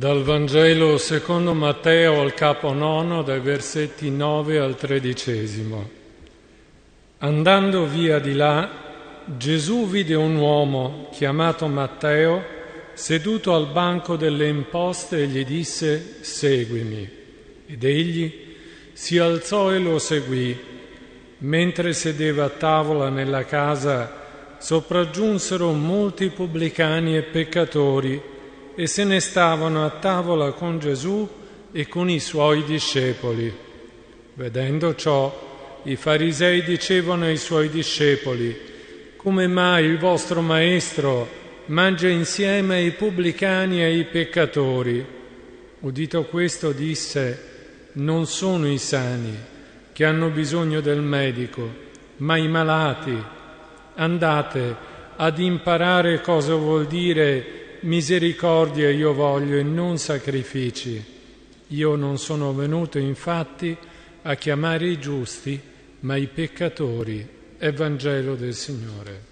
Dal Vangelo secondo Matteo al capo nono, dai versetti 9 al tredicesimo. Andando via di là, Gesù vide un uomo chiamato Matteo seduto al banco delle imposte e gli disse seguimi. Ed egli si alzò e lo seguì. Mentre sedeva a tavola nella casa, sopraggiunsero molti pubblicani e peccatori e se ne stavano a tavola con Gesù e con i suoi discepoli. Vedendo ciò, i farisei dicevano ai suoi discepoli, come mai il vostro maestro mangia insieme ai pubblicani e ai peccatori? Udito questo disse, non sono i sani che hanno bisogno del medico, ma i malati. Andate ad imparare cosa vuol dire misericordia io voglio e non sacrifici. Io non sono venuto infatti a chiamare i giusti, ma i peccatori. Evangelo del Signore.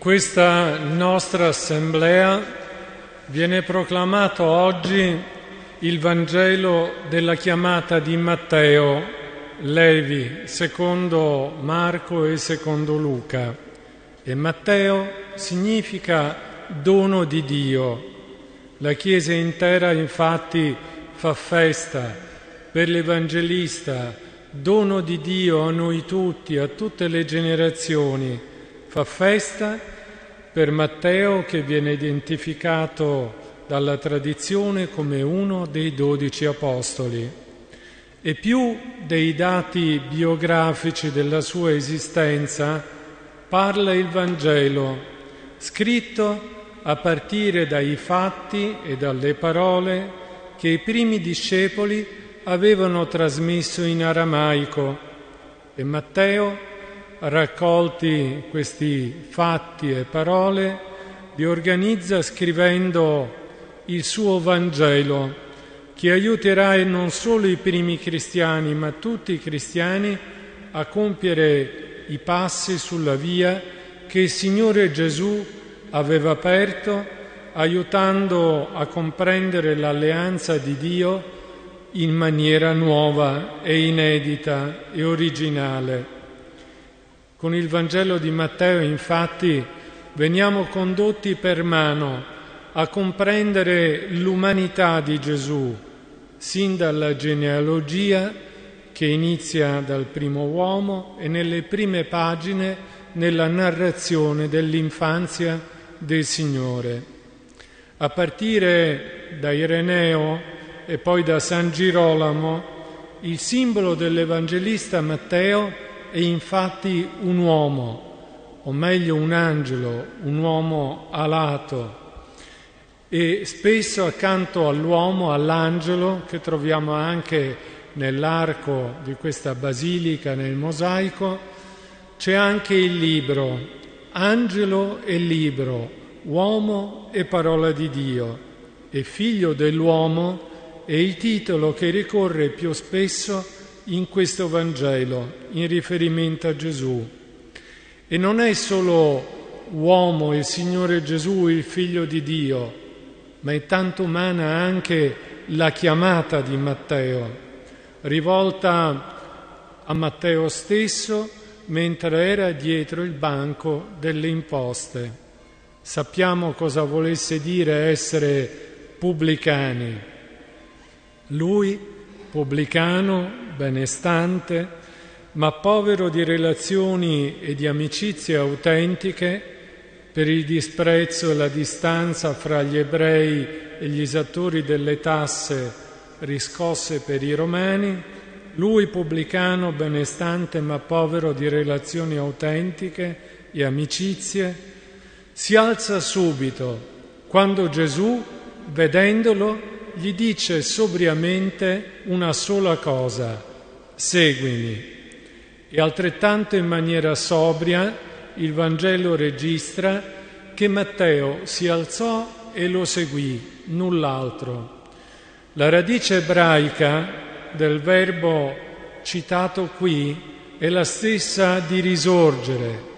Questa nostra assemblea viene proclamato oggi il Vangelo della chiamata di Matteo, Levi, secondo Marco e secondo Luca. E Matteo significa dono di Dio. La Chiesa intera infatti fa festa per l'Evangelista, dono di Dio a noi tutti, a tutte le generazioni Fa festa per Matteo che viene identificato dalla tradizione come uno dei dodici apostoli. E più dei dati biografici della sua esistenza parla il Vangelo, scritto a partire dai fatti e dalle parole che i primi discepoli avevano trasmesso in aramaico. E Matteo raccolti questi fatti e parole, li organizza scrivendo il suo Vangelo, che aiuterà non solo i primi cristiani, ma tutti i cristiani a compiere i passi sulla via che il Signore Gesù aveva aperto, aiutando a comprendere l'alleanza di Dio in maniera nuova e inedita e originale. Con il Vangelo di Matteo infatti veniamo condotti per mano a comprendere l'umanità di Gesù, sin dalla genealogia che inizia dal primo uomo e nelle prime pagine nella narrazione dell'infanzia del Signore. A partire da Ireneo e poi da San Girolamo, il simbolo dell'Evangelista Matteo è infatti un uomo, o meglio un angelo, un uomo alato. E spesso accanto all'uomo, all'angelo, che troviamo anche nell'arco di questa basilica, nel mosaico, c'è anche il libro, angelo e libro, uomo e parola di Dio, e figlio dell'uomo è il titolo che ricorre più spesso in questo Vangelo in riferimento a Gesù. E non è solo uomo il Signore Gesù, il figlio di Dio, ma è tanto umana anche la chiamata di Matteo, rivolta a Matteo stesso mentre era dietro il banco delle imposte. Sappiamo cosa volesse dire essere pubblicani. Lui, pubblicano, benestante, ma povero di relazioni e di amicizie autentiche per il disprezzo e la distanza fra gli ebrei e gli esattori delle tasse riscosse per i romani, lui pubblicano, benestante ma povero di relazioni autentiche e amicizie, Si alza subito quando Gesù, vedendolo, gli dice sobriamente una sola cosa, seguimi. E altrettanto in maniera sobria il Vangelo registra che Matteo si alzò e lo seguì, null'altro. La radice ebraica del verbo citato qui è la stessa di risorgere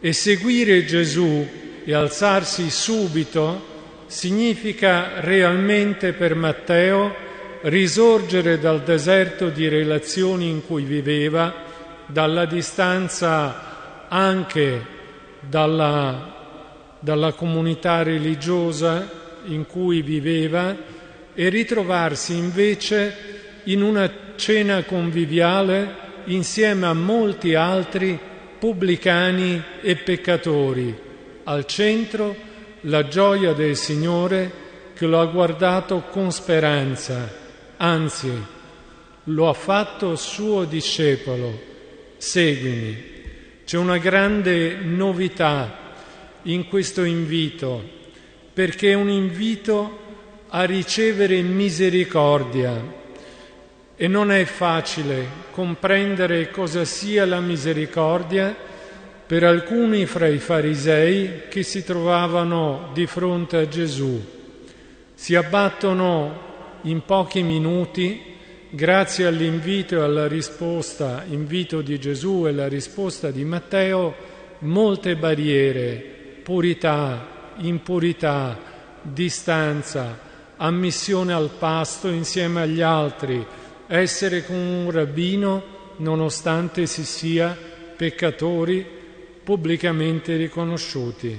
e seguire Gesù e alzarsi subito significa realmente per Matteo risorgere dal deserto di relazioni in cui viveva, dalla distanza anche dalla, dalla comunità religiosa in cui viveva e ritrovarsi invece in una cena conviviale insieme a molti altri pubblicani e peccatori, al centro la gioia del Signore che lo ha guardato con speranza, anzi lo ha fatto suo discepolo. Seguimi. C'è una grande novità in questo invito, perché è un invito a ricevere misericordia. E non è facile comprendere cosa sia la misericordia per alcuni fra i farisei che si trovavano di fronte a Gesù. Si abbattono in pochi minuti, grazie all'invito e alla risposta, invito di Gesù e la risposta di Matteo, molte barriere, purità, impurità, distanza, ammissione al pasto insieme agli altri, essere con un rabbino nonostante si sia peccatori pubblicamente riconosciuti,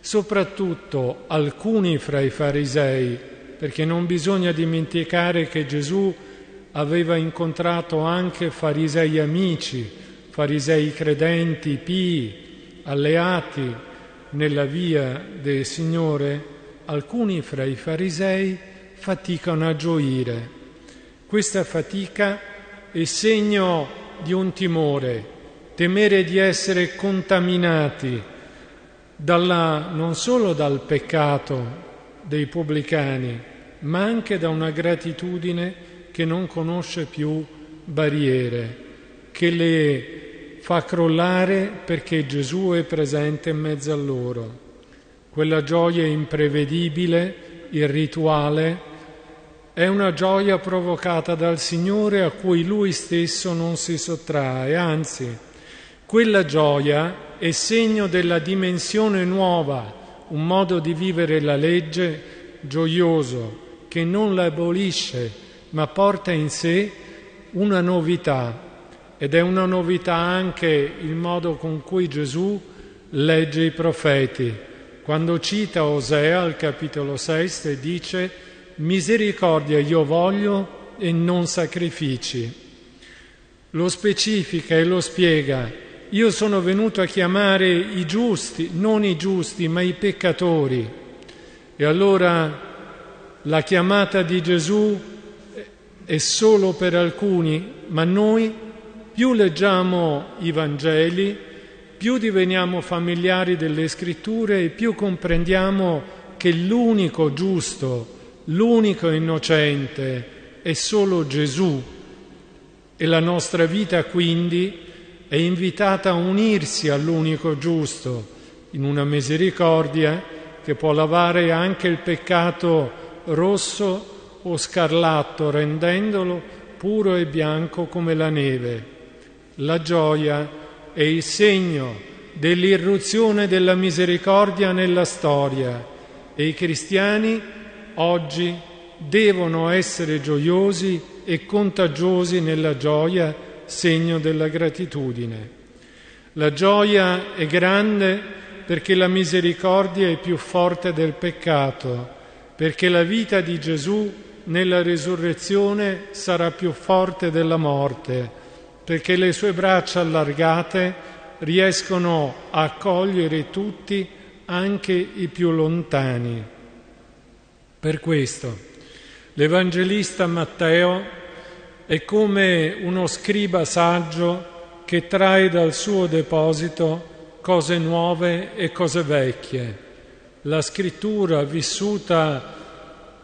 soprattutto alcuni fra i farisei, perché non bisogna dimenticare che Gesù aveva incontrato anche farisei amici, farisei credenti, pii, alleati nella via del Signore, alcuni fra i farisei faticano a gioire. Questa fatica è segno di un timore temere di essere contaminati dalla, non solo dal peccato dei pubblicani, ma anche da una gratitudine che non conosce più barriere, che le fa crollare perché Gesù è presente in mezzo a loro. Quella gioia imprevedibile, irrituale, è una gioia provocata dal Signore a cui Lui stesso non si sottrae, anzi quella gioia è segno della dimensione nuova, un modo di vivere la legge gioioso che non la abolisce ma porta in sé una novità ed è una novità anche il modo con cui Gesù legge i profeti. Quando cita Osea al capitolo 6 dice misericordia io voglio e non sacrifici. Lo specifica e lo spiega io sono venuto a chiamare i giusti, non i giusti, ma i peccatori. E allora la chiamata di Gesù è solo per alcuni, ma noi più leggiamo i Vangeli, più diveniamo familiari delle scritture e più comprendiamo che l'unico giusto, l'unico innocente è solo Gesù. E la nostra vita quindi è invitata a unirsi all'unico giusto in una misericordia che può lavare anche il peccato rosso o scarlatto, rendendolo puro e bianco come la neve. La gioia è il segno dell'irruzione della misericordia nella storia e i cristiani oggi devono essere gioiosi e contagiosi nella gioia segno della gratitudine. La gioia è grande perché la misericordia è più forte del peccato, perché la vita di Gesù nella risurrezione sarà più forte della morte, perché le sue braccia allargate riescono a accogliere tutti, anche i più lontani. Per questo l'Evangelista Matteo è come uno scriba saggio che trae dal suo deposito cose nuove e cose vecchie. La scrittura vissuta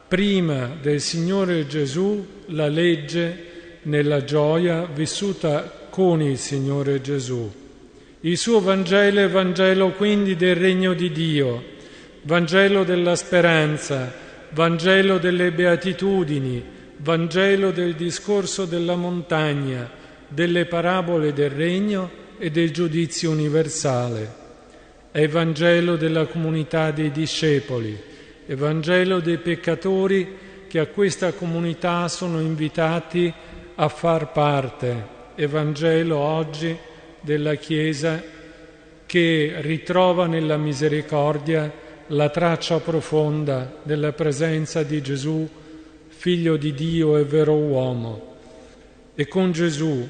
prima del Signore Gesù, la legge nella gioia vissuta con il Signore Gesù. Il suo Vangelo è Vangelo quindi del regno di Dio, Vangelo della speranza, Vangelo delle beatitudini, Vangelo del discorso della montagna, delle parabole del regno e del giudizio universale. È Vangelo della comunità dei discepoli, Vangelo dei peccatori che a questa comunità sono invitati a far parte, è Vangelo oggi della Chiesa che ritrova nella misericordia la traccia profonda della presenza di Gesù, figlio di Dio e vero uomo. E con Gesù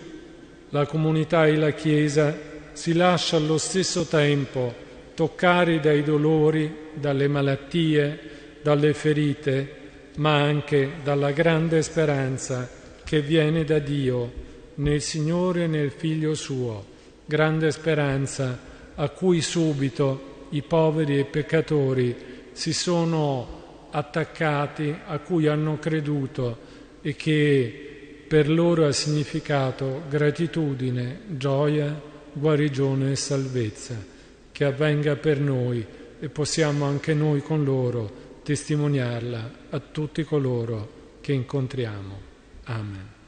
la comunità e la Chiesa si lascia allo stesso tempo toccare dai dolori, dalle malattie, dalle ferite, ma anche dalla grande speranza che viene da Dio nel Signore e nel Figlio suo grande speranza a cui subito i poveri e i peccatori si sono attaccati, a cui hanno creduto e che per loro ha significato gratitudine, gioia, guarigione e salvezza. Che avvenga per noi e possiamo anche noi con loro testimoniarla a tutti coloro che incontriamo. Amen.